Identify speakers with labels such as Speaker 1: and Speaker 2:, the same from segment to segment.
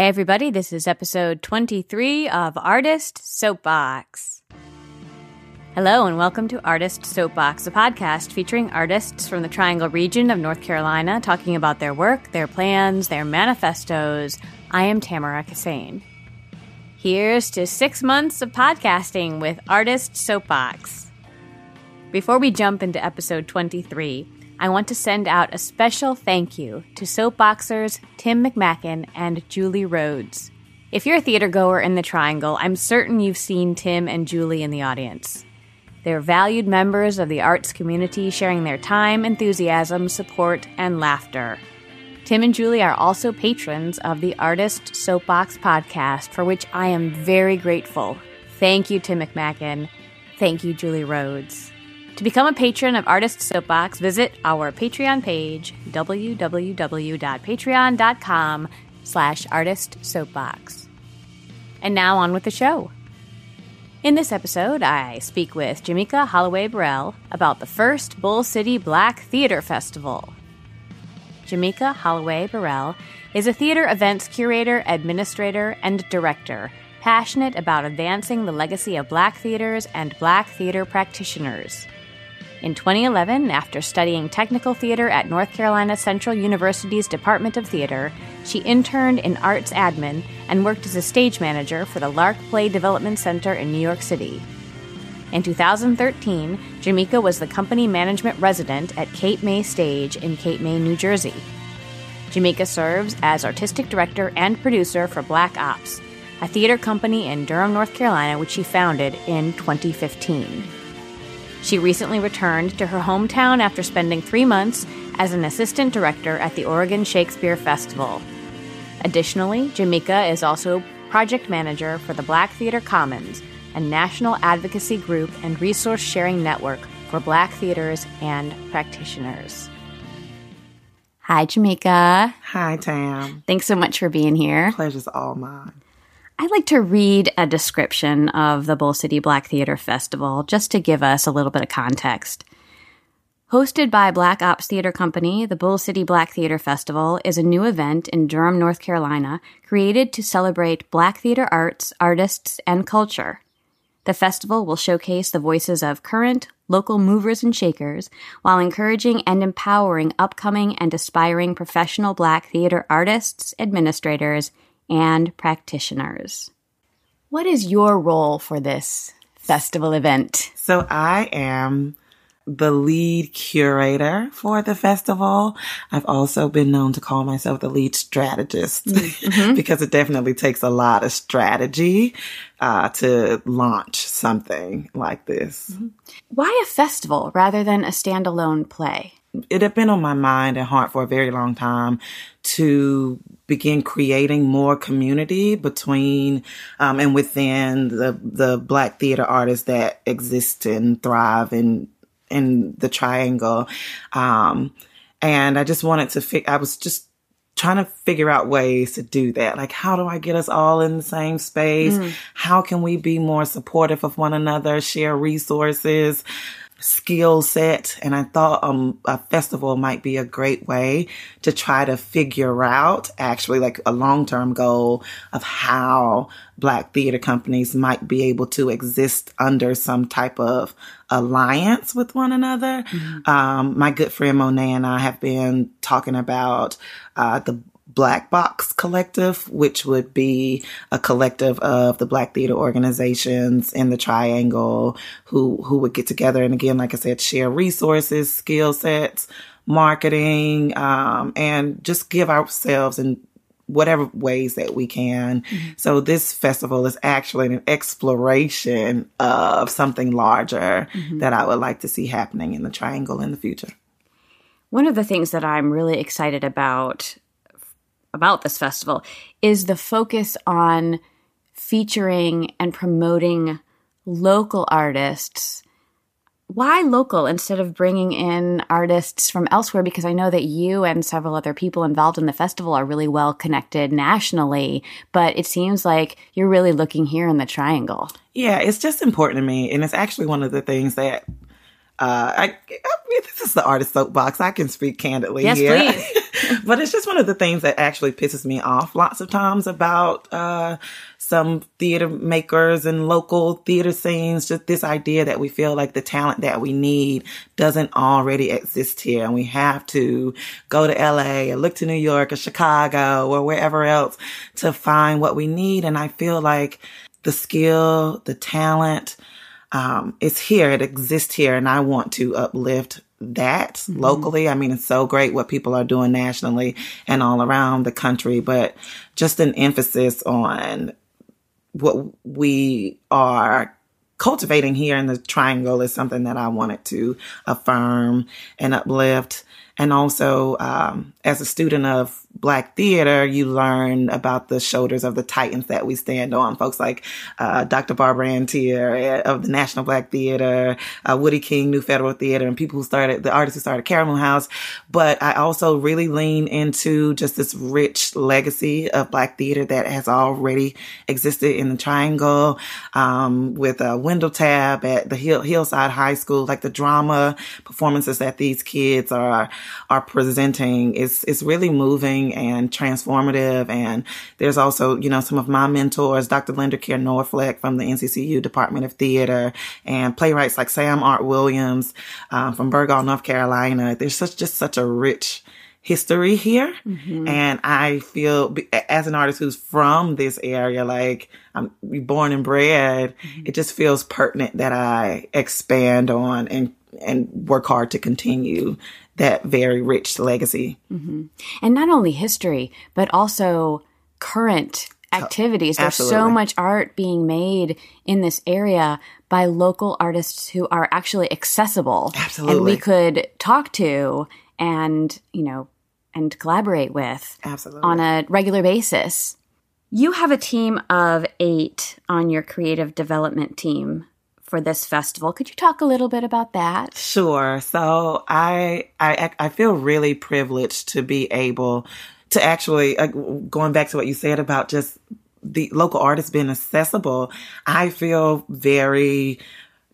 Speaker 1: Hey, everybody, this is episode 23 of Artist Soapbox. Hello, and welcome to Artist Soapbox, a podcast featuring artists from the Triangle region of North Carolina talking about their work, their plans, their manifestos. I am Tamara Kissane. Here's to six months of podcasting with Artist Soapbox. Before we jump into episode 23, I want to send out a special thank you to soapboxers Tim McMacken and Julie Rhodes. If you're a theater goer in the Triangle, I'm certain you've seen Tim and Julie in the audience. They're valued members of the arts community, sharing their time, enthusiasm, support, and laughter. Tim and Julie are also patrons of the Artist Soapbox podcast, for which I am very grateful. Thank you, Tim McMacken. Thank you, Julie Rhodes. To become a patron of Artist Soapbox, visit our Patreon page, www.patreon.com slash artistsoapbox. And now on with the show. In this episode, I speak with Jamika Holloway Burrell about the first Bull City Black Theater Festival. Jamika Holloway Burrell is a theater events curator, administrator, and director passionate about advancing the legacy of black theaters and black theater practitioners. In 2011, after studying technical theater at North Carolina Central University's Department of Theater, she interned in arts admin and worked as a stage manager for the Lark Play Development Center in New York City. In 2013, Jamika was the company management resident at Cape May Stage in Cape May, New Jersey. Jamika serves as artistic director and producer for Black Ops, a theater company in Durham, North Carolina, which she founded in 2015. She recently returned to her hometown after spending three months as an assistant director at the Oregon Shakespeare Festival. Additionally, Jamika is also project manager for the Black Theater Commons, a national advocacy group and resource sharing network for Black theaters and practitioners. Hi, Jamika.
Speaker 2: Hi, Tam.
Speaker 1: Thanks so much for being here.
Speaker 2: Pleasure's all mine.
Speaker 1: I'd like to read a description of the Bull City Black Theater Festival just to give us a little bit of context. Hosted by Black Ops Theater Company, the Bull City Black Theater Festival is a new event in Durham, North Carolina, created to celebrate black theater arts, artists, and culture. The festival will showcase the voices of current, local movers and shakers while encouraging and empowering upcoming and aspiring professional black theater artists, administrators, and practitioners. What is your role for this festival event?
Speaker 2: So I am the lead curator for the festival. I've also been known to call myself the lead strategist mm-hmm. because it definitely takes a lot of strategy uh, to launch something like this. Mm-hmm.
Speaker 1: Why a festival rather than a standalone play?
Speaker 2: It had been on my mind and heart for a very long time to begin creating more community between um, and within the the Black theater artists that exist and thrive in in the Triangle. Um, and I just wanted to. Fi- I was just trying to figure out ways to do that. Like, how do I get us all in the same space? Mm. How can we be more supportive of one another, share resources? Skill set. And I thought um, a festival might be a great way to try to figure out actually like a long term goal of how Black theater companies might be able to exist under some type of alliance with one another. Mm-hmm. Um, my good friend Monet and I have been talking about uh, the Black Box Collective, which would be a collective of the Black theater organizations in the Triangle who who would get together and again, like I said, share resources, skill sets, marketing, um, and just give ourselves in whatever ways that we can. Mm-hmm. So this festival is actually an exploration of something larger mm-hmm. that I would like to see happening in the Triangle in the future.
Speaker 1: One of the things that I'm really excited about about this festival is the focus on featuring and promoting local artists. Why local instead of bringing in artists from elsewhere? Because I know that you and several other people involved in the festival are really well connected nationally, but it seems like you're really looking here in the triangle.
Speaker 2: Yeah, it's just important to me. And it's actually one of the things that uh, I, I mean, this is the artist soapbox. I can speak candidly
Speaker 1: yes,
Speaker 2: here.
Speaker 1: Please.
Speaker 2: but it's just one of the things that actually pisses me off lots of times about uh, some theater makers and local theater scenes. Just this idea that we feel like the talent that we need doesn't already exist here, and we have to go to LA or look to New York or Chicago or wherever else to find what we need. And I feel like the skill, the talent, um, is here. It exists here, and I want to uplift that mm-hmm. locally. I mean, it's so great what people are doing nationally and all around the country, but just an emphasis on what we are cultivating here in the triangle is something that I wanted to affirm and uplift. And also, um, as a student of Black theater, you learn about the shoulders of the titans that we stand on. Folks like uh, Dr. Barbara Ann Teer eh, of the National Black Theater, uh, Woodie King, New Federal Theater, and people who started, the artists who started Karamu House. But I also really lean into just this rich legacy of Black theater that has already existed in the Triangle, um, with uh, Wendell Tabb at the Hill, Hillside High School. Like the drama performances that these kids are are presenting is is really moving and transformative. And there's also, you know, some of my mentors, Dr. Linda Kerr Norflett from the NCCU Department of Theater and playwrights like Samm-Art Williams um, from Burgaw, North Carolina. There's such, just such a rich history here. Mm-hmm. And I feel as an artist who's from this area, like I'm born and bred, mm-hmm. it just feels pertinent that I expand on and and work hard to continue that very rich legacy.
Speaker 1: Mm-hmm. And not only history, but also current activities. There's Absolutely. so much art being made in this area by local artists who are actually accessible.
Speaker 2: Absolutely.
Speaker 1: And we could talk to and, you know, and collaborate with
Speaker 2: Absolutely.
Speaker 1: on a regular basis. You have a team of eight on your creative development team for this festival. Could you talk a little bit about that?
Speaker 2: Sure. So I I I feel really privileged to be able to actually uh, going back to what you said about just the local artists being accessible. I feel very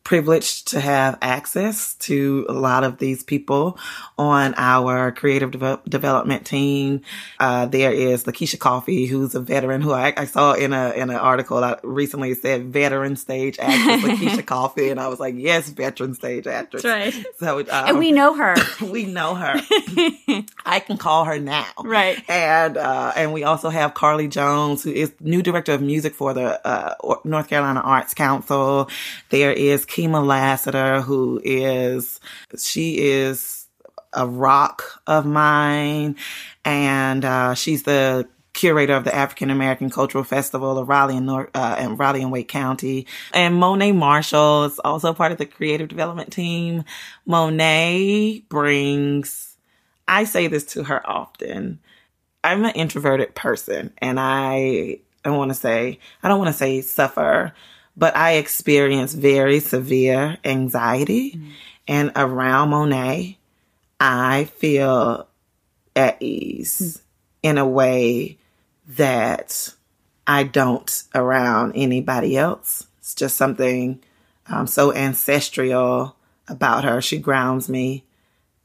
Speaker 2: privileged to have access to a lot of these people on our creative de- development team. Uh, there is Lakeisha Coffee, who's a veteran who I, I saw in a in an article I recently said veteran stage actress Lakeisha Coffee, and I was like, yes, veteran stage actress.
Speaker 1: That's right.
Speaker 2: So
Speaker 1: um, and we know her.
Speaker 2: we know her. I can call her now.
Speaker 1: Right.
Speaker 2: And uh, and we also have Carly Jones, who is new director of music for the uh, North Carolina Arts Council. There is Kima Lassiter, who is, she is a rock of mine. And, uh, she's the curator of the African American Cultural Festival of Raleigh and, North, uh, and Raleigh and Wake County. And Monet Marshall is also part of the creative development team. Monet brings, I say this to her often. I'm an introverted person and I, I want to say, I don't want to say suffer but I experienced very severe anxiety. Mm-hmm. And around Monet, I feel at ease mm-hmm. in a way that I don't around anybody else. It's just something um, so ancestral about her. She grounds me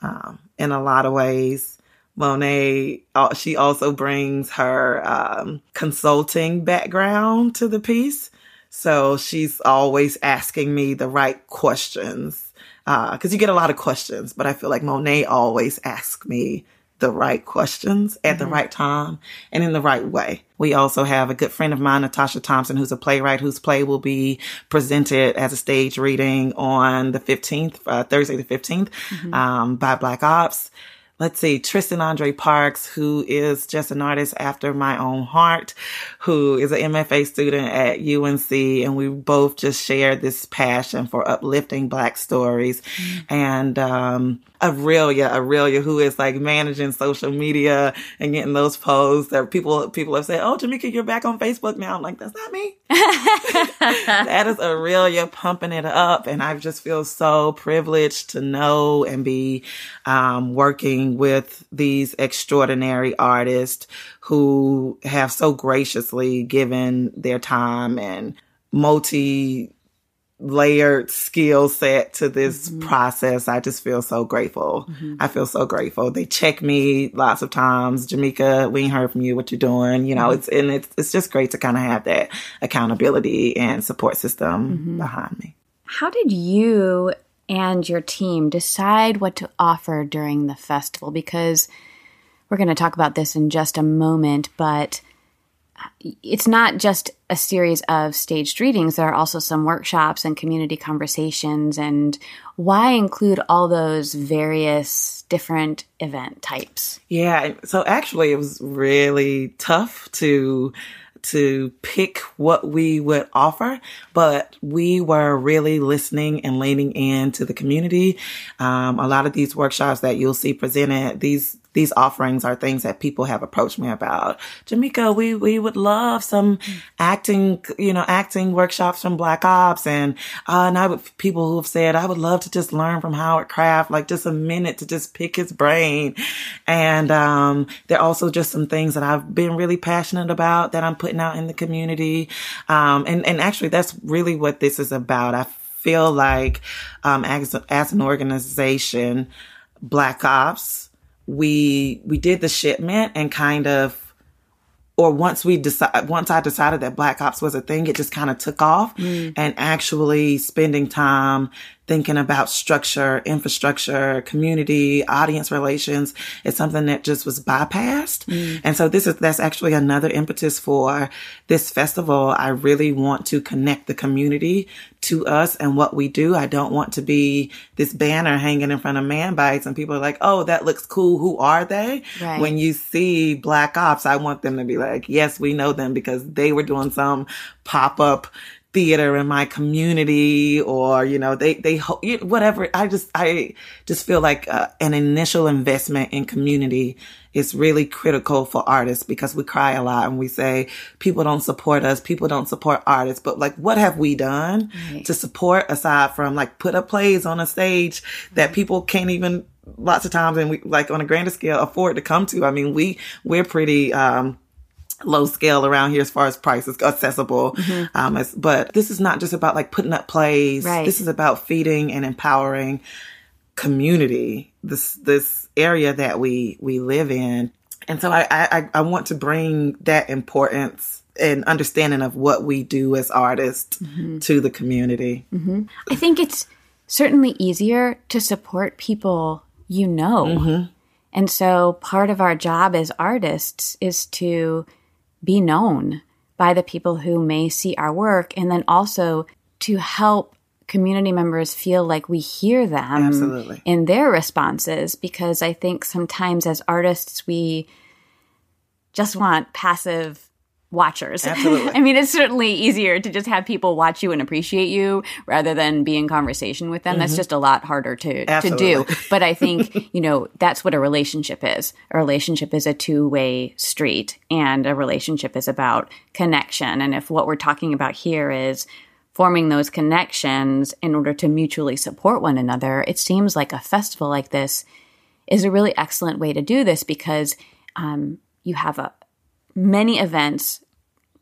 Speaker 2: um, in a lot of ways. Monet, she also brings her um, consulting background to the piece. So she's always asking me the right questions. Uh, cause you get a lot of questions, but I feel like Monet always asks me the right questions at mm-hmm. the right time and in the right way. We also have a good friend of mine, Natasha Thompson, who's a playwright whose play will be presented as a stage reading on the 15th, uh, Thursday the 15th, mm-hmm. um, by Black Ops let's see, Tristan Andre Parks, who is just an artist after my own heart, who is an MFA student at UNC. And we both just share this passion for uplifting Black stories. Mm-hmm. And, um, Aurelia, Aurelia, who is like managing social media and getting those posts that people people have said, "Oh, Jamika, you're back on Facebook now." I'm like, "That's not me." that is Aurelia pumping it up, and I just feel so privileged to know and be um, working with these extraordinary artists who have so graciously given their time and multi layered skill set to this mm-hmm. process. I just feel so grateful. Mm-hmm. I feel so grateful. They check me lots of times. Jamika, we ain't heard from you. What you doing? You know, mm-hmm. it's and it's it's just great to kind of have that accountability and support system mm-hmm. behind me.
Speaker 1: How did you and your team decide what to offer during the festival? Because we're going to talk about this in just a moment, but it's not just a series of staged readings. There are also some workshops and community conversations. And why include all those various different event types?
Speaker 2: Yeah. So actually, it was really tough to to pick what we would offer, but we were really listening and leaning into the community. Um, a lot of these workshops that you'll see presented, these these offerings are things that people have approached me about. Jamika, we, we would love some acting, you know, acting workshops from Black Ops. And, uh, and I would, people who have said, I would love to just learn from Howard Craft, like just a minute to just pick his brain. And, um, there are also just some things that I've been really passionate about that I'm putting out in the community. Um, and, and actually that's really what this is about. I feel like, um, as, as an organization, Black Ops, we we did the shipment and kind of or once we decide once I decided that Black Ops was a thing, it just kind of took off mm. and actually spending time thinking about structure, infrastructure, community, audience relations is something that just was bypassed. Mm. And so this is, that's actually another impetus for this festival. I really want to connect the community to us and what we do. I don't want to be this banner hanging in front of man bites and people are like, Oh, that looks cool. Who are they? Right. When you see black ops, I want them to be like, yes, we know them because they were doing some pop up theater in my community or you know they they whatever. I just i just feel like uh, an initial investment in community is really critical for artists because we cry a lot and we say people don't support us people don't support artists but like what have we done right. to support aside from like put up plays on a stage that people can't even lots of times and we like on a grander scale afford to come to? I mean we we're pretty um low scale around here as far as prices accessible. Mm-hmm. Um, as, but this is not just about like putting up plays. Right. This is about feeding and empowering community. This this area that we we live in, and so I I, I want to bring that importance and understanding of what we do as artists mm-hmm. to the community.
Speaker 1: Mm-hmm. I think it's certainly easier to support people you know. Mm-hmm. And so part of our job as artists is to be known by the people who may see our work and then also to help community members feel like we hear them Absolutely. in their responses because I think sometimes as artists we just want passive watchers.
Speaker 2: Absolutely.
Speaker 1: I mean, it's certainly easier to just have people watch you and appreciate you rather than be in conversation with them. Mm-hmm. That's just a lot harder to, to do. But I think, you know, that's what a relationship is. A relationship is a two way street and a relationship is about connection. And if what we're talking about here is forming those connections in order to mutually support one another, it seems like a festival like this is a really excellent way to do this because um, you have a many events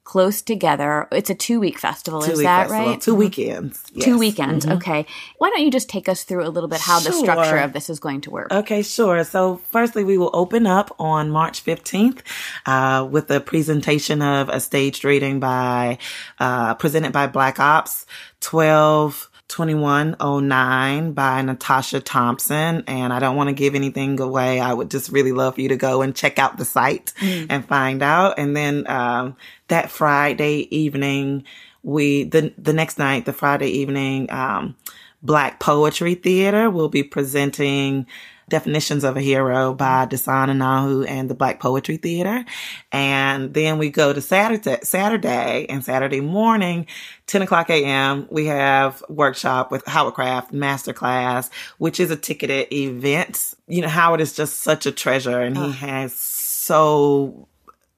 Speaker 1: close together. It's a two week festival, two is that festival. right?
Speaker 2: Two weekends.
Speaker 1: Yes. Two weekends. Mm-hmm. Okay. Why don't you just take us through a little bit how sure. the structure of this is going to work?
Speaker 2: Okay, sure. So, firstly, we will open up on March 15th uh, with a presentation of a staged reading by, uh, presented by Black Ops 12. 2109 by Natasha Thompson. And I don't want to give anything away. I would just really love for you to go and check out the site mm. and find out. And then, um, that Friday evening, we, the, the next night, the Friday evening, um, Black Poetry Theater will be presenting Definitions of a Hero by Dasan Ahanu and the Black Poetry Theater. And then we go to Saturday, Saturday and Saturday morning, 10 o'clock a.m. We have workshop with Howard Craft Masterclass, which is a ticketed event. You know, Howard is just such a treasure and he has so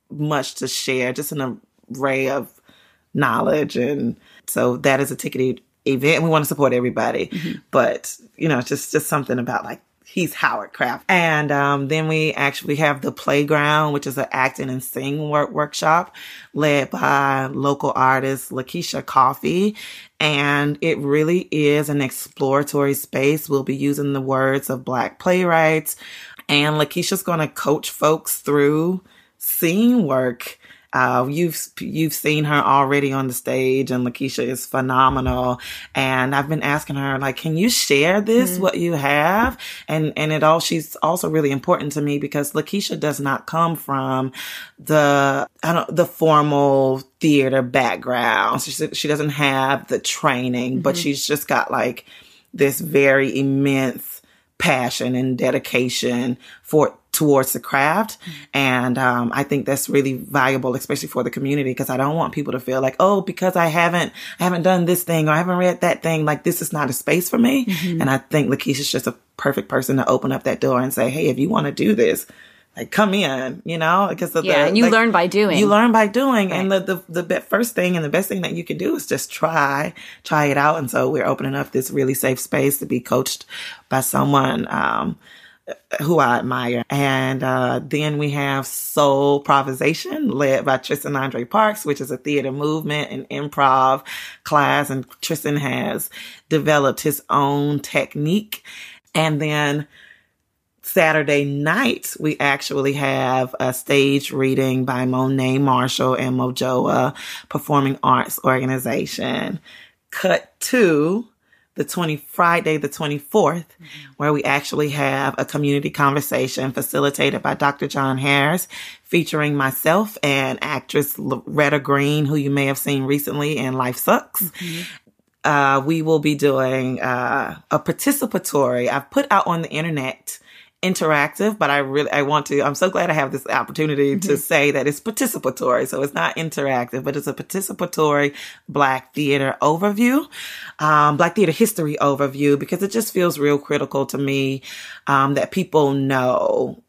Speaker 2: much to share, just an array of knowledge. And so that is a ticketed event. We want to support everybody, mm-hmm. but you know, just, just something about like he's Howard Craft. And um, then we actually have the Playground, which is an acting and sing work workshop led by local artist Lakeisha Coffee. And it really is an exploratory space. We'll be using the words of Black playwrights. And Lakeisha's going to coach folks through scene work uh, you've you've seen her already on the stage, and Lakeisha is phenomenal. And I've been asking her, like, can you share this mm-hmm. what you have? And and it all she's also really important to me because Lakeisha does not come from the I don't the formal theater background. She she doesn't have the training, mm-hmm. but she's just got like this very immense passion and dedication for towards the craft. And um, I think that's really valuable, especially for the community, because I don't want people to feel like, oh, because I haven't, I haven't done this thing or I haven't read that thing, like this is not a space for me. Mm-hmm. And I think Lakeisha's just a perfect person to open up that door and say, hey, if you want to do this, like come in, you know, because
Speaker 1: yeah, the, and you
Speaker 2: like,
Speaker 1: learn by doing.
Speaker 2: You learn by doing, right. and the, the the first thing and the best thing that you can do is just try, try it out. And so we're opening up this really safe space to be coached by someone um, who I admire. And uh, then we have Soul Improvisation, led by Tristan Andre Parks, which is a theater movement and improv class. And Tristan has developed his own technique. And then Saturday night, we actually have a stage reading by Monet Marshall and Mojoa Performing Arts Organization. Cut two the 20 Friday the 24th mm-hmm. where we actually have a community conversation facilitated by Dr. John Harris featuring myself and actress Loretta Green who you may have seen recently in Life Sucks. Mm-hmm. Uh, we will be doing uh, a participatory. I've put out on the internet interactive, but I really, I want to, I'm so glad I have this opportunity mm-hmm. to say that it's participatory. So it's not interactive, but it's a participatory Black theater overview, um, Black theater history overview, because it just feels real critical to me, um, that people know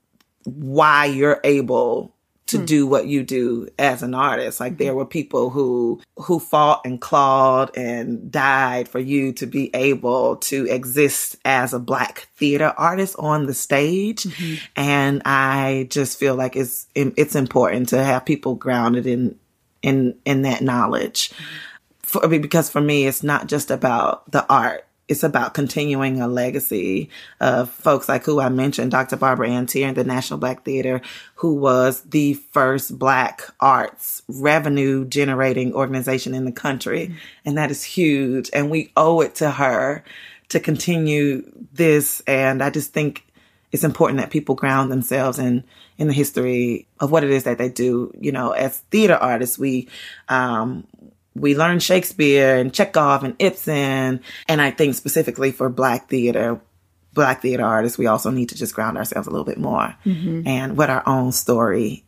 Speaker 2: why you're able to hmm. do what you do as an artist. Like there were people who who fought and clawed and died for you to be able to exist as a black theater artist on the stage. Mm-hmm. And I just feel like it's it's important to have people grounded in in in that knowledge. Mm-hmm. For, because for me, it's not just about the art it's about continuing a legacy of folks like who I mentioned, Dr. Barbara Ann Teer in the National Black Theater, who was the first Black arts revenue generating organization in the country. Mm-hmm. And that is huge. And we owe it to her to continue this. And I just think it's important that people ground themselves in in the history of what it is that they do. You know, as theater artists, we um, we learn Shakespeare and Chekhov and Ibsen. And I think specifically for Black theater, Black theater artists, we also need to just ground ourselves a little bit more mm-hmm. and what our own story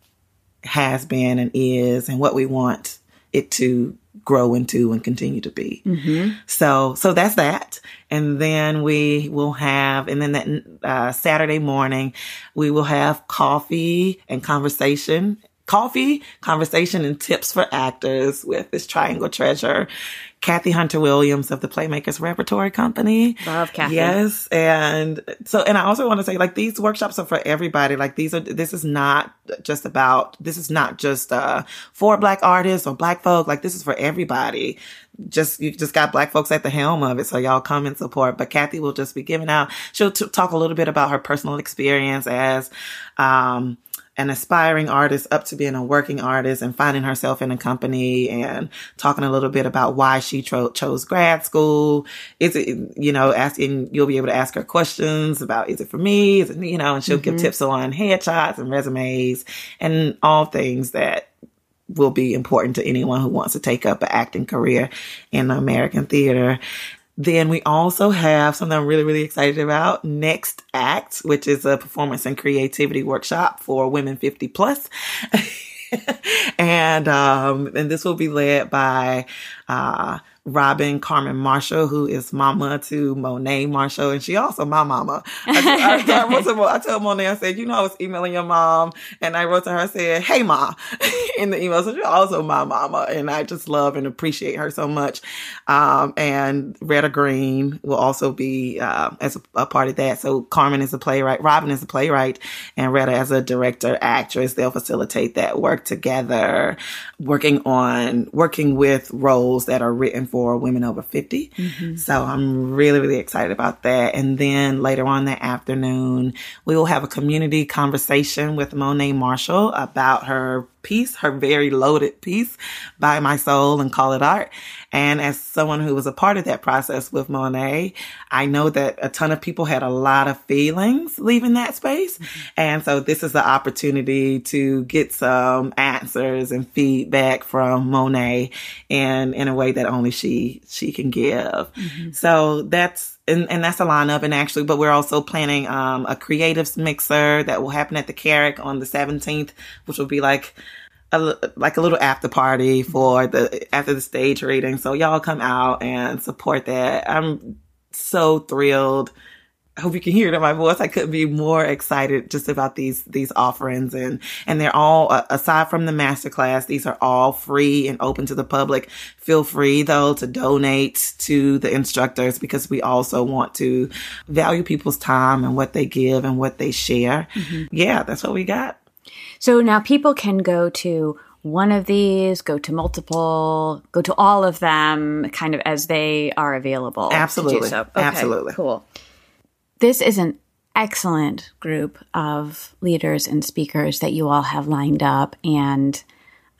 Speaker 2: has been and is and what we want it to grow into and continue to be. Mm-hmm. So, so that's that. And then we will have, and then that uh, Saturday morning, we will have coffee and conversation coffee, conversation, and tips for actors with this triangle treasure, Kathy Hunter Williams of the Playmakers Repertory Company.
Speaker 1: Love Kathy.
Speaker 2: Yes. And so, and I also want to say like these workshops are for everybody. Like these are, this is not just about, this is not just, uh, for black artists or black folk. Like this is for everybody. Just, you just got black folks at the helm of it. So y'all come and support. But Kathy will just be giving out, she'll t- talk a little bit about her personal experience as, um, an aspiring artist up to being a working artist and finding herself in a company and talking a little bit about why she tro- chose grad school. Is it, you know, asking, you'll be able to ask her questions about, is it for me? Is it, you know, and she'll mm-hmm. give tips on headshots and resumes and all things that will be important to anyone who wants to take up an acting career in American theater. Then we also have something I'm really, really excited about. Next Act, which is a performance and creativity workshop for women 50 plus. and, um, and this will be led by, uh, Robin Carmen Marshall, who is mama to Monet Marshall, and she also my mama. I, I, I, wrote to, I told Monet, I said, you know, I was emailing your mom, and I wrote to her, I said, hey ma, in the email. So she's also my mama, and I just love and appreciate her so much. Um, and Retta Green will also be uh, as a, a, part of that. So Carmen is a playwright, Robin is a playwright, and Retta as a director, actress. They'll facilitate that work together, working on working with roles that are written for women over 50. Mm-hmm. So I'm really, really excited about that. And then later on that afternoon, we will have a community conversation with Monet Marshall about her piece, her very loaded piece, by My Soul and Call It Art. And as someone who was a part of that process with Monet, I know that a ton of people had a lot of feelings leaving that space. Mm-hmm. And so this is the opportunity to get some answers and feedback from Monet and in a way that only she, she can give. Mm-hmm. So that's, and, and that's a lineup. And actually, but we're also planning um, a creatives mixer that will happen at the Carrack on the 17th, which will be like a, like a little after party for the after the stage reading. So y'all come out and support that. I'm so thrilled. I hope you can hear it in my voice. I couldn't be more excited just about these these offerings and and they're all aside from the masterclass, these are all free and open to the public. Feel free though to donate to the instructors because we also want to value people's time and what they give and what they share. Mm-hmm. Yeah, that's what we got.
Speaker 1: So now people can go to one of these, go to multiple, go to all of them kind of as they are available.
Speaker 2: Absolutely.
Speaker 1: So.
Speaker 2: Okay, Absolutely.
Speaker 1: Cool. This is an excellent group of leaders and speakers that you all have lined up. And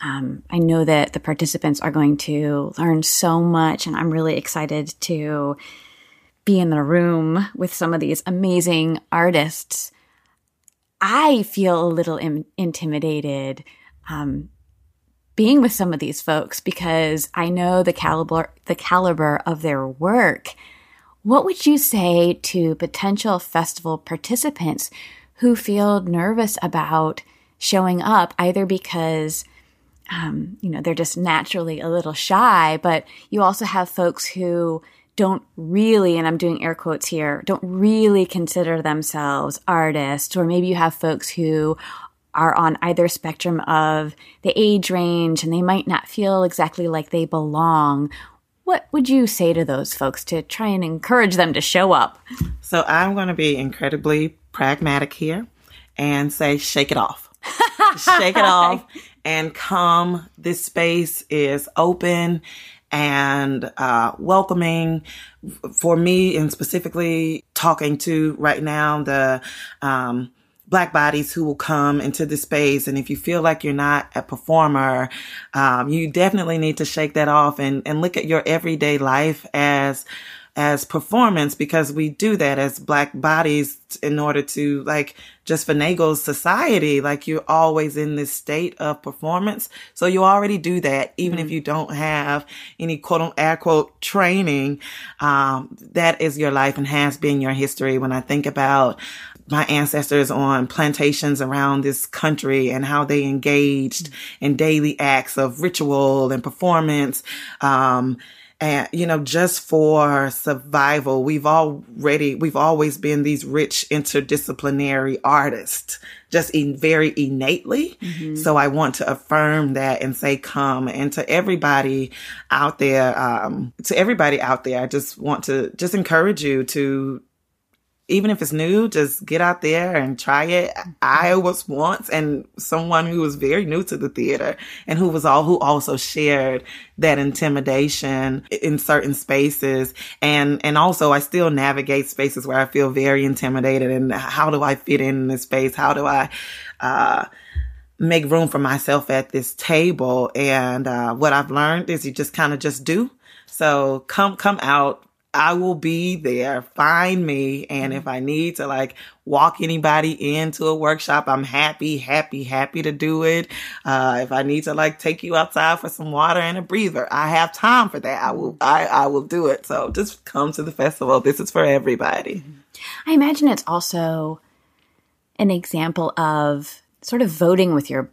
Speaker 1: um, I know that the participants are going to learn so much. And I'm really excited to be in the room with some of these amazing artists I feel a little Im- intimidated um, being with some of these folks because I know the caliber the caliber of their work. What would you say to potential festival participants who feel nervous about showing up, either because um, you know they're just naturally a little shy, but you also have folks who don't really, and I'm doing air quotes here, don't really consider themselves artists, or maybe you have folks who are on either spectrum of the age range and they might not feel exactly like they belong. What would you say to those folks to try and encourage them to show up?
Speaker 2: So I'm going to be incredibly pragmatic here and say, shake it off. shake it off and come. This space is open and uh, welcoming for me and specifically talking to right now the um, black bodies who will come into the space. And if you feel like you're not a performer um, you definitely need to shake that off and, and look at your everyday life as as performance because we do that as black bodies in order to like just finagle society. Like you're always in this state of performance. So you already do that, even mm-hmm. if you don't have any quote unquote, training. Um, that is your life and has been your history. When I think about my ancestors on plantations around this country and how they engaged mm-hmm. in daily acts of ritual and performance. Um, and you know just for survival we've already we've always been these rich interdisciplinary artists just in very innately mm-hmm. so i want to affirm that and say come and to everybody out there um, to everybody out there i just want to just encourage you to even if it's new, just get out there and try it. I was once and someone who was very new to the theater and who was all, who also shared that intimidation in certain spaces. And, and also I still navigate spaces where I feel very intimidated and how do I fit in this space? How do I, uh, make room for myself at this table? And, uh, what I've learned is you just kind of just do. So come, come out, I will be there. Find me. And mm-hmm. if I need to like walk anybody into a workshop, I'm happy, happy, happy to do it. Uh, if I need to like take you outside for some water and a breather, I have time for that. I will, mm-hmm. I, I will do it. So just come to the festival. This is for everybody. Mm-hmm.
Speaker 1: I imagine it's also an example of sort of voting with your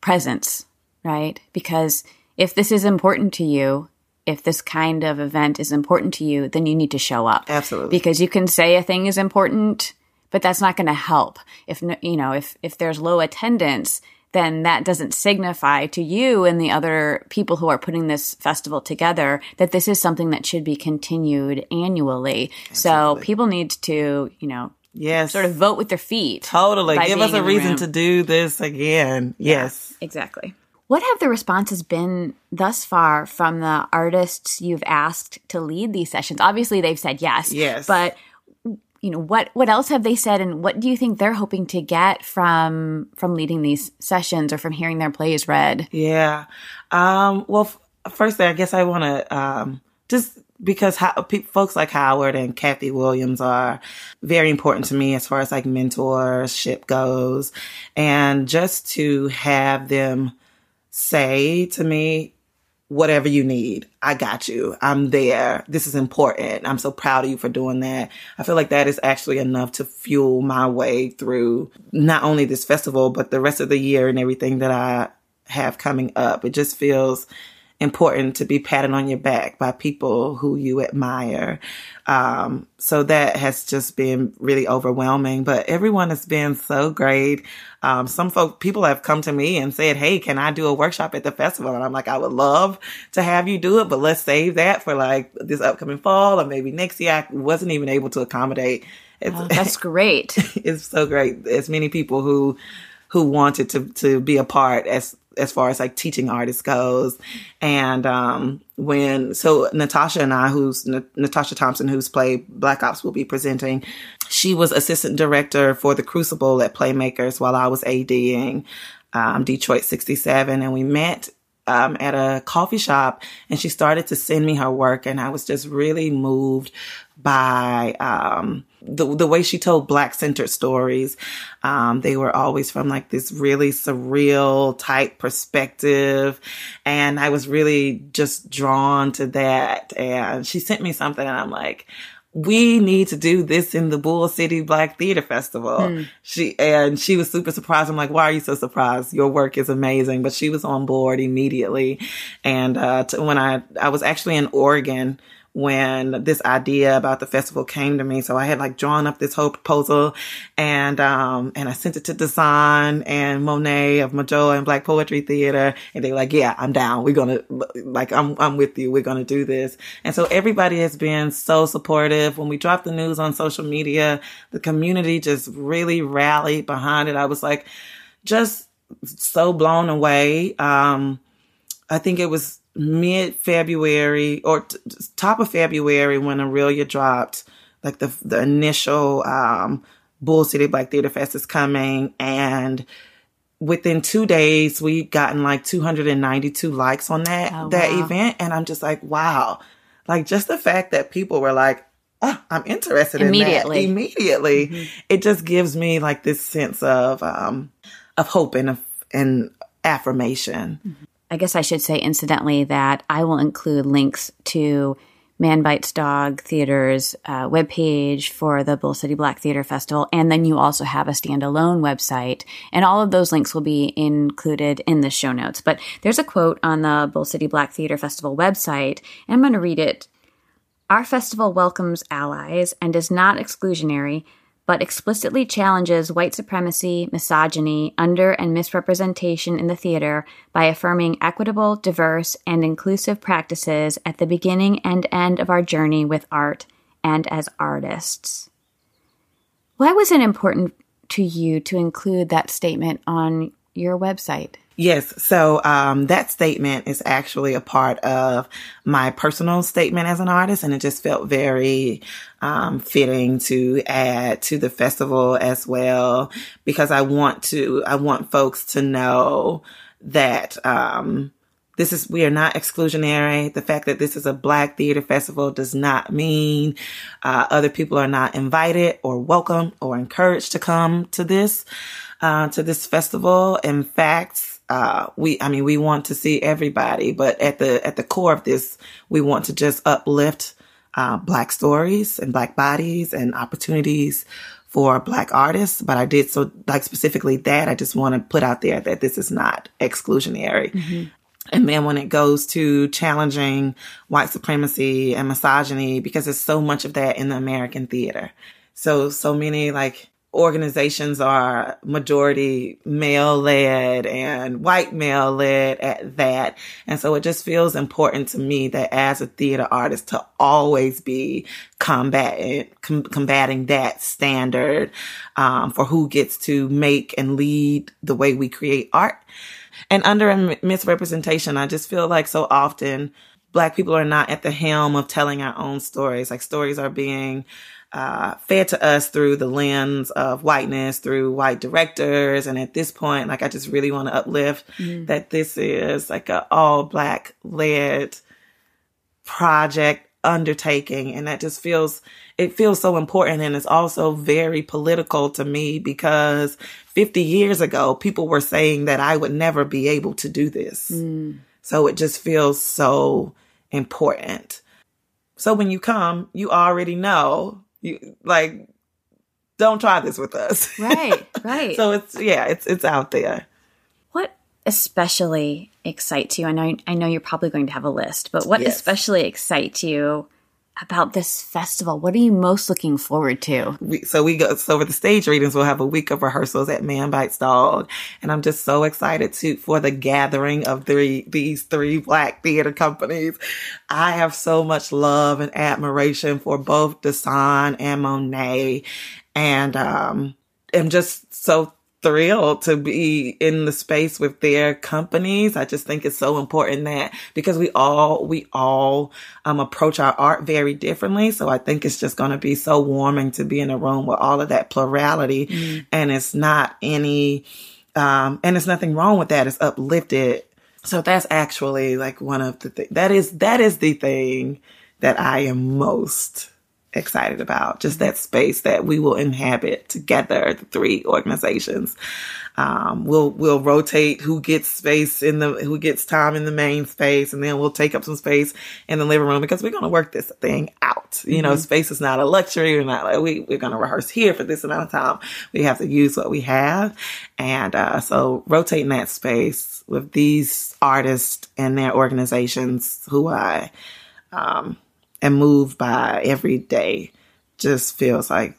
Speaker 1: presence, right? Because if this is important to you, if this kind of event is important to you, then you need to show up.
Speaker 2: Absolutely.
Speaker 1: Because you can say a thing is important, but that's not going to help. If you know, if if there's low attendance, then that doesn't signify to you and the other people who are putting this festival together that this is something that should be continued annually. Absolutely. So people need to, you know,
Speaker 2: Yes.
Speaker 1: Sort of vote with their feet.
Speaker 2: Totally. Give us a reason to do this again. Yes.
Speaker 1: Yeah, exactly. What have the responses been thus far from the artists you've asked to lead these sessions? Obviously, they've said yes.
Speaker 2: Yes.
Speaker 1: But you know what what else have they said and what do you think they're hoping to get from from leading these sessions or from hearing their plays read
Speaker 2: yeah um, well f- firstly i guess i want to um, just because how, pe- folks like howard and kathy williams are very important to me as far as like mentorship goes and just to have them say to me whatever you need. I got you. I'm there. This is important. I'm so proud of you for doing that. I feel like that is actually enough to fuel my way through not only this festival, but the rest of the year and everything that I have coming up. It just feels important to be patted on your back by people who you admire. Um, so that has just been really overwhelming, but everyone has been so great. Um, some folk, people have come to me and said, Hey, can I do a workshop at the festival? And I'm like, I would love to have you do it, but let's save that for like this upcoming fall or maybe next year. I wasn't even able to accommodate.
Speaker 1: It's, oh, that's great.
Speaker 2: it's so great. As many people who, who wanted to, to be a part as as far as like teaching artists goes. And um, when so Natasha and I, who's N- Natasha Thompson, who's played Black Ops, will be presenting. She was assistant director for the Crucible at Playmakers while I was ADing um, Detroit '67, and we met um, at a coffee shop and she started to send me her work and I was just really moved by um, the the way she told black centered stories. Um, they were always from like this really surreal type perspective, and I was really just drawn to that. And she sent me something, and I'm like. We need to do this in the Bull City Black Theater Festival. Mm. She and she was super surprised. I'm like, why are you so surprised? Your work is amazing. But she was on board immediately. And uh, to, when I I was actually in Oregon when this idea about the festival came to me. So I had like drawn up this whole proposal and, um, and I sent it to Dasan and Monet of Mojoa and Black Poetry Theater. And they were like, yeah, I'm down. We're going to, like, I'm, I'm with you. We're going to do this. And so everybody has been so supportive. When we dropped the news on social media, the community just really rallied behind it. I was like, just so blown away. Um, I think it was mid February or t- top of February when Aurelia dropped like the the initial um, Bull City Black Theater Fest is coming and within two days we've gotten like 292 likes on that oh, that wow. event and I'm just like wow like just the fact that people were like oh, I'm interested
Speaker 1: immediately.
Speaker 2: in that immediately mm-hmm. it just gives me like this sense of um of hope and of, and affirmation
Speaker 1: mm-hmm. I guess I should say incidentally that I will include links to Man Bites Dog Theater's uh, webpage for the Bull City Black Theater Festival. And then you also have a standalone website. And all of those links will be included in the show notes. But there's a quote on the Bull City Black Theater Festival website, and I'm going to read it. Our festival welcomes allies and is not exclusionary, but explicitly challenges white supremacy, misogyny, under and misrepresentation in the theater by affirming equitable, diverse, and inclusive practices at the beginning and end of our journey with art and as artists. Why was it important to you to include that statement on your website?
Speaker 2: Yes. So um, that statement is actually a part of my personal statement as an artist, and it just felt very um, fitting to add to the festival as well because I want to. I want folks to know that. Um, this is, we are not exclusionary. The fact that this is a black theater festival does not mean uh, other people are not invited or welcome or encouraged to come to this, uh, to this festival. In fact, uh, we, I mean, we want to see everybody, but at the, at the core of this, we want to just uplift, uh, black stories and black bodies and opportunities for black artists. But I did so like specifically that I just want to put out there that this is not exclusionary. Mm-hmm. And then when it goes to challenging white supremacy and misogyny, because there's so much of that in the American theater. So, so many like organizations are majority male led and white male led at that. And so it just feels important to me that as a theater artist to always be combating, com- combating that standard, um, for who gets to make and lead the way we create art. And under a misrepresentation, I just feel like so often black people are not at the helm of telling our own stories. Like stories are being uh, fed to us through the lens of whiteness, through white directors. And at this point, like, I just really want to uplift mm. that this is like a all black led project undertaking. And that just feels, it feels so important. And it's also very political to me because 50 years ago, people were saying that I would never be able to do this. Mm. So it just feels so important. So when you come, you already know you like don't try this with us.
Speaker 1: Right, right.
Speaker 2: so it's yeah, it's it's out there.
Speaker 1: What especially excites you? I know I know you're probably going to have a list, but what yes. especially excites you about this festival? What are you most looking forward to?
Speaker 2: We, so we go, so for the stage readings, we'll have a week of rehearsals at Man Bites Dog. And I'm just so excited to, for the gathering of three, these three black theater companies. I have so much love and admiration for both Dasan and Monet. And, um, I'm just so thrilled to be in the space with their companies. I just think it's so important that because we all, we all, um, approach our art very differently. So I think it's just going to be so warming to be in a room with all of that plurality. Mm. And it's not any, um, and it's nothing wrong with that. It's uplifted. So that's actually like one of the, th- that is, that is the thing that I am most excited about. Just that space that we will inhabit together, the three organizations. Um, we'll we'll rotate who gets space in the who gets time in the main space, and then we'll take up some space in the living room because we're going to work this thing out. You know, mm-hmm. space is not a luxury. We're not like we we're going to rehearse here for this amount of time. We have to use what we have, and uh, so rotating that space with these artists and their organizations who I um, and moved by every day just feels like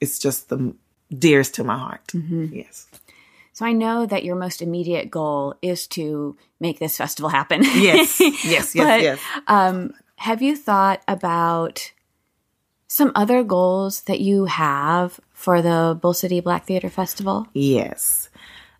Speaker 2: it's just the dearest to my heart. Mm-hmm. Yes.
Speaker 1: So I know that your most immediate goal is to make this festival happen.
Speaker 2: yes, yes, yes, but, yes.
Speaker 1: Um, have you thought about some other goals that you have for the Bull City Black Theater Festival?
Speaker 2: Yes.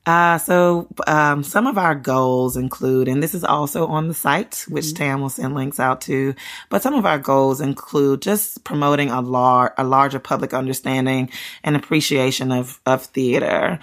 Speaker 2: Uh, so um, some of our goals include, and this is also on the site, which mm-hmm. Tam will send links out to. But some of our goals include just promoting a lar- a larger public understanding and appreciation of of theater.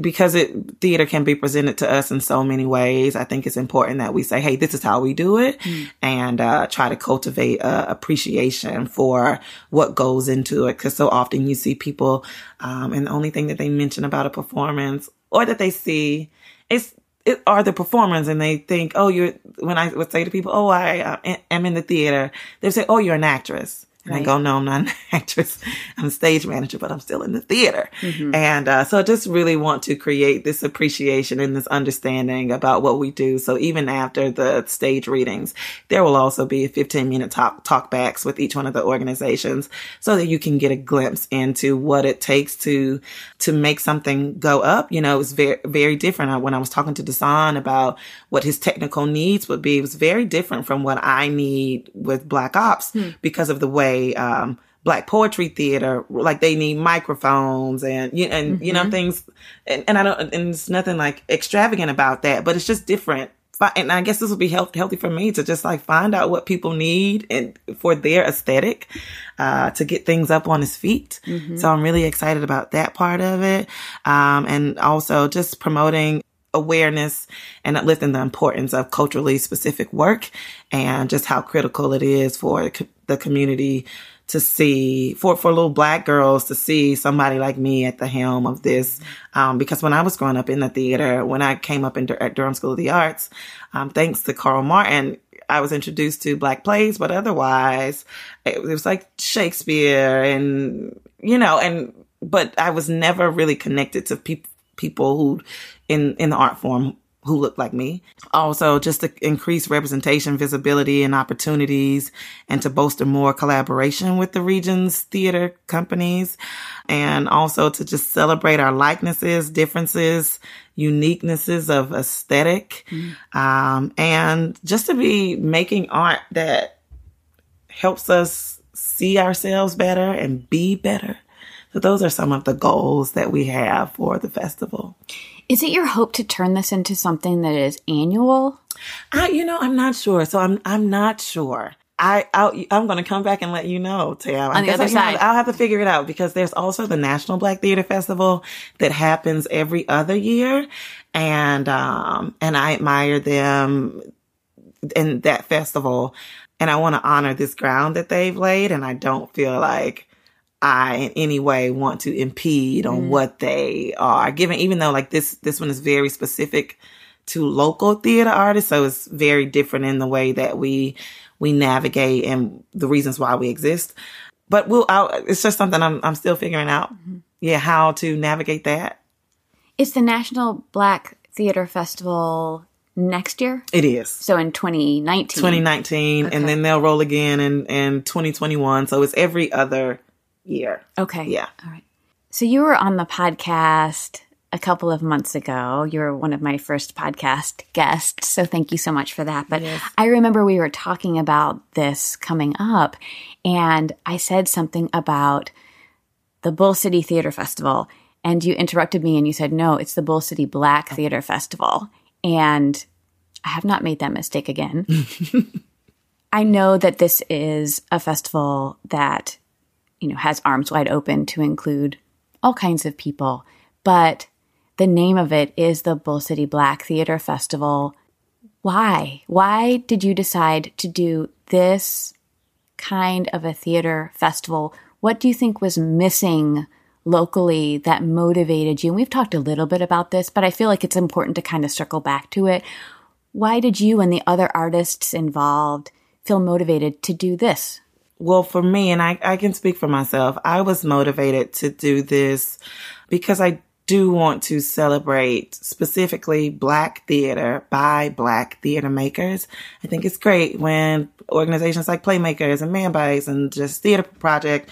Speaker 2: because it theater can be presented to us in so many ways, I think it's important that we say, "Hey, this is how we do it," mm. and uh, try to cultivate uh, appreciation for what goes into it. Because so often you see people, um, and the only thing that they mention about a performance or that they see it's it are the performers and they think, oh, you're, when I would say to people, oh, I uh, am in the theater, they say, oh, you're an actress. And right. I go, no, I'm not an actress. I'm a stage manager, but I'm still in the theater. Mm-hmm. And uh, so I just really want to create this appreciation and this understanding about what we do. So even after the stage readings, there will also be 15 minute talk talkbacks with each one of the organizations so that you can get a glimpse into what it takes to to make something go up. You know, it's very very different. When I was talking to Dasan about what his technical needs would be, it was very different from what I need with Black Ops hmm. because of the way um, black poetry theater like they need microphones and you and mm-hmm. you know mm-hmm. things and, and i don't and it's nothing like extravagant about that but it's just different and i guess this will be health, healthy for me to just like find out what people need and for their aesthetic uh, to get things up on his feet mm-hmm. so i'm really excited about that part of it um, and also just promoting awareness and uplifting the importance of culturally specific work and just how critical it is for the community to see for for little black girls to see somebody like me at the helm of this. Um, because when I was growing up in the theater when I came up in, at Durham School of the Arts um, thanks to Carl Martin I was introduced to black plays but otherwise it, it was like Shakespeare and you know and but I was never really connected to people people who in in the art form who look like me. Also, just to increase representation, visibility, and opportunities, and to bolster more collaboration with the region's theater companies. And also to just celebrate our likenesses, differences, uniquenesses of aesthetic. Mm. Um, and just to be making art that helps us see ourselves better and be better. So those are some of the goals that we have for the festival.
Speaker 1: Is it your hope to turn this into something that is annual?
Speaker 2: I, you know, I'm not sure. So I'm, I'm not sure. I, i am going to come back and let you know, Tam.
Speaker 1: On the other
Speaker 2: I,
Speaker 1: side,
Speaker 2: know, I'll have to figure it out because there's also the National Black Theater Festival that happens every other year, and um, and I admire them in that festival, and I want to honor this ground that they've laid, and I don't feel like I in any way want to impede on mm. what they are given, even though like this, this one is very specific to local theater artists. So it's very different in the way that we, we navigate and the reasons why we exist. But we'll, I'll, it's just something I'm, I'm still figuring out. Mm-hmm. Yeah. How to navigate that.
Speaker 1: It's the National Black Theater Festival next year?
Speaker 2: It is.
Speaker 1: So in 2019.
Speaker 2: 2019. Okay. And then they'll roll again in, in 2021. So it's every other year.
Speaker 1: Okay.
Speaker 2: Yeah.
Speaker 1: All right. So you were on the podcast a couple of months ago. You were one of my first podcast guests. So thank you so much for that. But yes. I remember we were talking about this coming up, and I said something about the Bull City Theater Festival. And you interrupted me and you said, no, it's the Bull City Black Theater Festival. And I have not made that mistake again. I know that this is a festival that you know, has arms wide open to include all kinds of people. But the name of it is the Bull City Black Theater Festival. Why? Why did you decide to do this kind of a theater festival? What do you think was missing locally that motivated you? And we've talked a little bit about this, but I feel like it's important to kind of circle back to it. Why did you and the other artists involved feel motivated to do this
Speaker 2: well, for me, and I, I can speak for myself, I was motivated to do this because I do want to celebrate specifically black theater by black theater makers. I think it's great when organizations like Playmakers and Man Bites and Justice Theater Project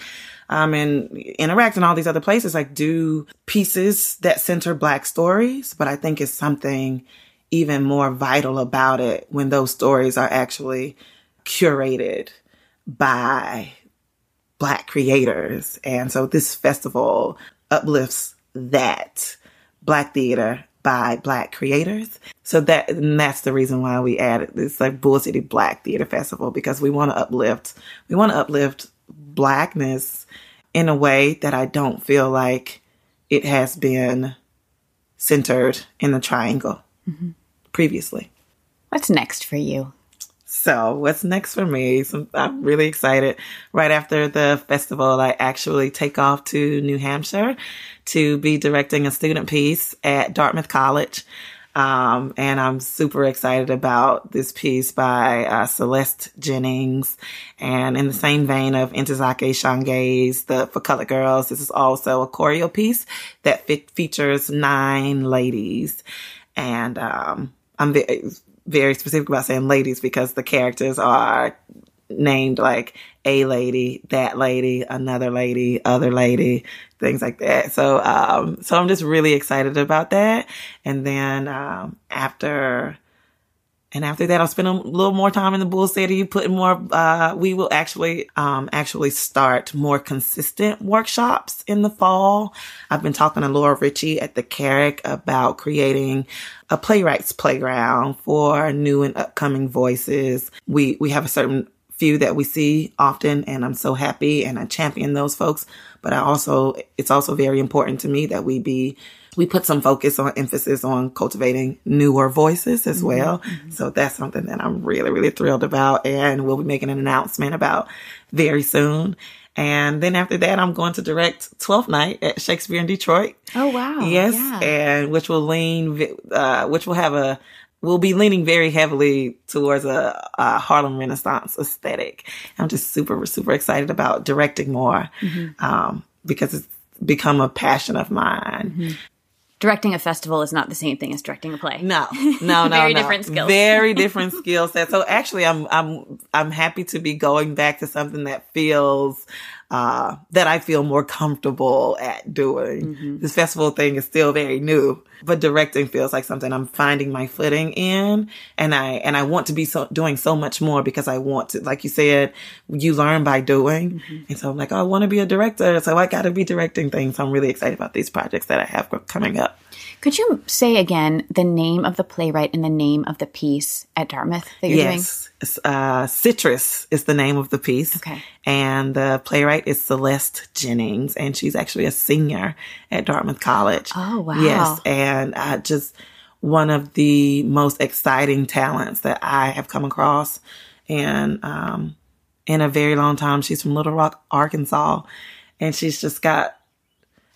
Speaker 2: um, and Interact and all these other places like do pieces that center black stories. But I think it's something even more vital about it when those stories are actually curated by black creators. And so this festival uplifts that black theater by black creators. So that that's the reason why we added this like Bull City Black Theater Festival because we want to uplift we want to uplift blackness in a way that I don't feel like it has been centered in the triangle mm-hmm. previously.
Speaker 1: What's next for you?
Speaker 2: So what's next for me? I'm really excited. Right after the festival, I actually take off to New Hampshire to be directing a student piece at Dartmouth College. Um, and I'm super excited about this piece by uh, Celeste Jennings. And in the same vein of Ntozake Shange's The For Colored Girls, this is also a choreo piece that fe- features nine ladies. And um, I'm very, very specific about saying ladies because the characters are named like a lady, that lady, another lady, other lady, things like that. So, um, so I'm just really excited about that. And then, um, after and after that, I'll spend a little more time in the Bull City, putting more, uh, we will actually, um, actually start more consistent workshops in the fall. I've been talking to Laura Ritchie at the Carrack about creating a playwrights playground for new and upcoming voices. We, we have a certain few that we see often and I'm so happy and I champion those folks. But I also, it's also very important to me that we be we put some focus on emphasis on cultivating newer voices as mm-hmm. well. Mm-hmm. So that's something that I'm really, really thrilled about. And we'll be making an announcement about very soon. And then after that, I'm going to direct 12th night at Shakespeare in Detroit.
Speaker 1: Oh, wow.
Speaker 2: Yes. Yeah. And which will lean, uh, which will have a, we'll be leaning very heavily towards a, a Harlem Renaissance aesthetic. I'm just super, super excited about directing more, mm-hmm. um, because it's become a passion of mine. Mm-hmm.
Speaker 1: Directing a festival is not the same thing as directing a play.
Speaker 2: No, no, no,
Speaker 1: Very
Speaker 2: no.
Speaker 1: different skills.
Speaker 2: Very different skill set. So actually, I'm I'm I'm happy to be going back to something that feels uh, that I feel more comfortable at doing.
Speaker 1: Mm-hmm.
Speaker 2: This festival thing is still very new, but directing feels like something I'm finding my footing in, and I and I want to be so doing so much more because I want to. Like you said, you learn by doing,
Speaker 1: Mm-hmm.
Speaker 2: and so I'm like, oh, I want to be a director, so I got to be directing things. So I'm really excited about these projects that I have coming up.
Speaker 1: Could you say again the name of the playwright and the name of the piece at Dartmouth that you're doing?
Speaker 2: Yes. It's, Uh, Citrus is the name of the piece.
Speaker 1: Okay.
Speaker 2: And the playwright is Celeste Jennings, and she's actually a senior at Dartmouth College.
Speaker 1: Oh, wow.
Speaker 2: Yes. And uh, just one of the most exciting talents that I have come across. And um, in a very long time, she's from Little Rock, Arkansas. And she's just got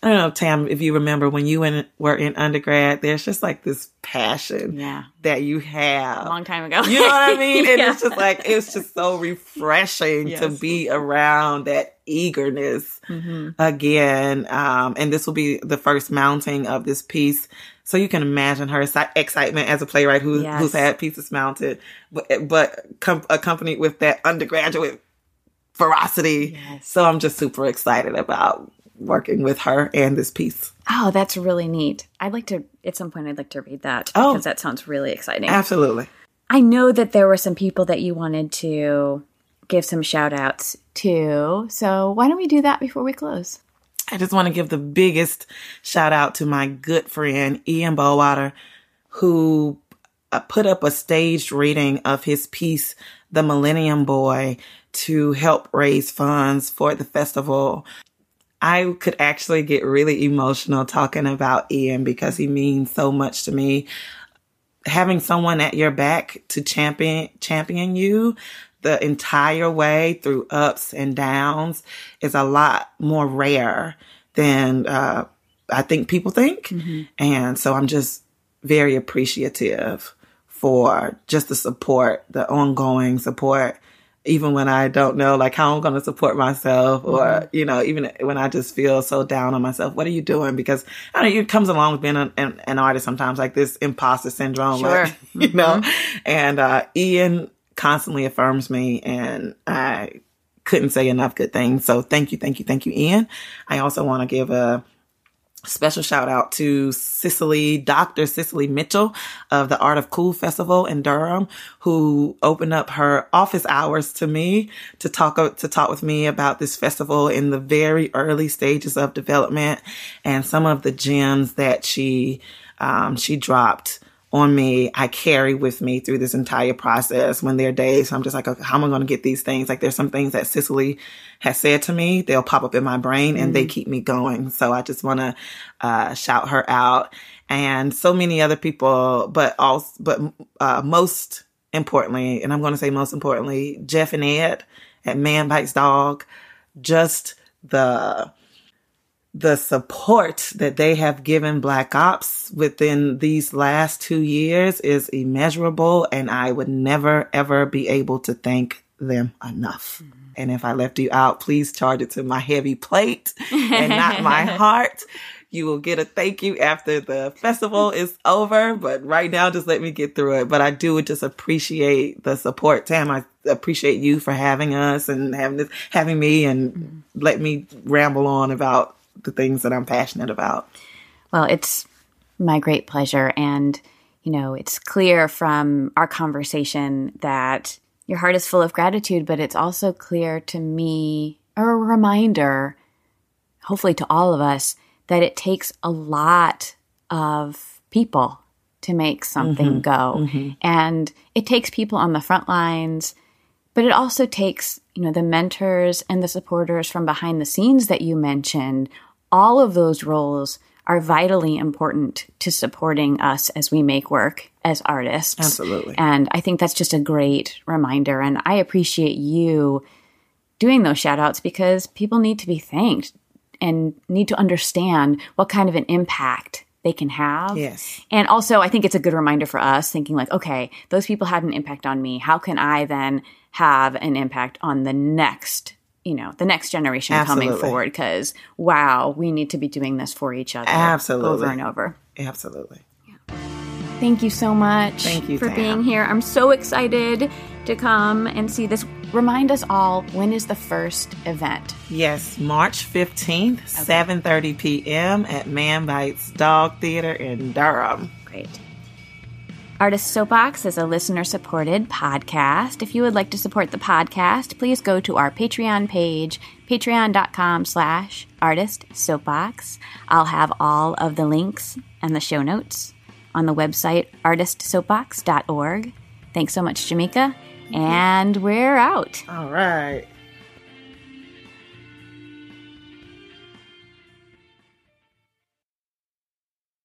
Speaker 2: I don't know, Tam, if you remember when you in, were in undergrad, there's just like this passion
Speaker 1: Yeah.
Speaker 2: that you have.
Speaker 1: A long time ago.
Speaker 2: You know what I mean? And
Speaker 1: Yeah.
Speaker 2: it's just like, it's just so refreshing to be around that eagerness
Speaker 1: Mm-hmm.
Speaker 2: again. Um, and this will be the first mounting of this piece. So you can imagine her excitement as a playwright who,
Speaker 1: Yes.
Speaker 2: who's had pieces mounted, but, but com- accompanied with that undergraduate ferocity.
Speaker 1: Yes.
Speaker 2: So I'm just super excited about working with her and this piece.
Speaker 1: Oh, that's really neat. I'd like to, at some point, I'd like to read that
Speaker 2: Oh.
Speaker 1: because that sounds really exciting.
Speaker 2: Absolutely.
Speaker 1: I know that there were some people that you wanted to give some shout outs to. So why don't we do that before we close?
Speaker 2: I just want to give the biggest shout out to my good friend Ian Bowater, who uh, put up a staged reading of his piece, The Millennium Boy, to help raise funds for the festival. I could actually get really emotional talking about Ian because he means so much to me. Having someone at your back to champion champion you the entire way through ups and downs is a lot more rare than uh, I think people think. And so I'm just very appreciative for just the support, the ongoing support, even when I don't know like how I'm going to support myself or, you know, even when I just feel so down on myself, what are you doing? Because I don't know, it comes along with being an, an, an artist sometimes like this imposter syndrome,
Speaker 1: Sure.
Speaker 2: like, you know, and, uh, Ian constantly affirms me and I couldn't say enough good things. So thank you, thank you, thank you, Ian. I also want to give a special shout out to Cicely, Dr. Cicely Mitchell of the Art of Cool Festival in Durham, who opened up her office hours to me to talk, to talk with me about this festival in the very early stages of development and some of the gems that she, um, she dropped on me, I carry with me through this entire process. When there are days I'm just like, okay, how am I going to get these things? Like there's some things that Cicely has said to me, they'll pop up in my brain and they keep me going. So I just want to, uh, shout her out and so many other people, but also, but, uh, most importantly, and I'm going to say most importantly, Jeff and Ed at Man Bites Dog, just the, the support that they have given Black Ops within these last two years is immeasurable, and I would never ever be able to thank them enough. Mm-hmm. And if I left you out, please charge it to my heavy plate and not my heart. You will get a thank you after the festival is over, but right now, just let me get through it. But I do just appreciate the support, Tam. I appreciate you for having us and having this, having me, and mm-hmm. let me ramble on about the things that I'm passionate about.
Speaker 1: Well, it's my great pleasure. And, you know, it's clear from our conversation that your heart is full of gratitude, but it's also clear to me, or a reminder, hopefully to all of us, that it takes a lot of people to make something mm-hmm. go. Mm-hmm. And it takes people on the front lines, but it also takes, you know, the mentors and the supporters from behind the scenes that you mentioned. All of those roles are vitally important to supporting us as we make work as artists.
Speaker 2: Absolutely.
Speaker 1: And I think that's just a great reminder. And I appreciate you doing those shout outs because people need to be thanked and need to understand what kind of an impact they can have.
Speaker 2: Yes.
Speaker 1: And also, I think it's a good reminder for us thinking, like, okay, those people had an impact on me. How can I then have an impact on the next, you know, the next generation coming forward? Because, wow, we need to be doing this for each other
Speaker 2: Absolutely.
Speaker 1: over and over.
Speaker 2: Absolutely.
Speaker 1: Thank you so much
Speaker 2: Thank you,
Speaker 1: for
Speaker 2: Tam.
Speaker 1: being here. I'm so excited to come and see this. Remind us all when is the first event?
Speaker 2: Yes, March 15th, 7:30 p.m. at Man Bites Dog Theater in Durham.
Speaker 1: Great. Artist Soapbox is a listener supported podcast. If you would like to support the podcast, please go to our Patreon page, patreon.com slash artist soapbox. I'll have all of the links and the show notes on the website artistsoapbox.org. Thanks so much, Jamaica. And we're out.
Speaker 2: All right.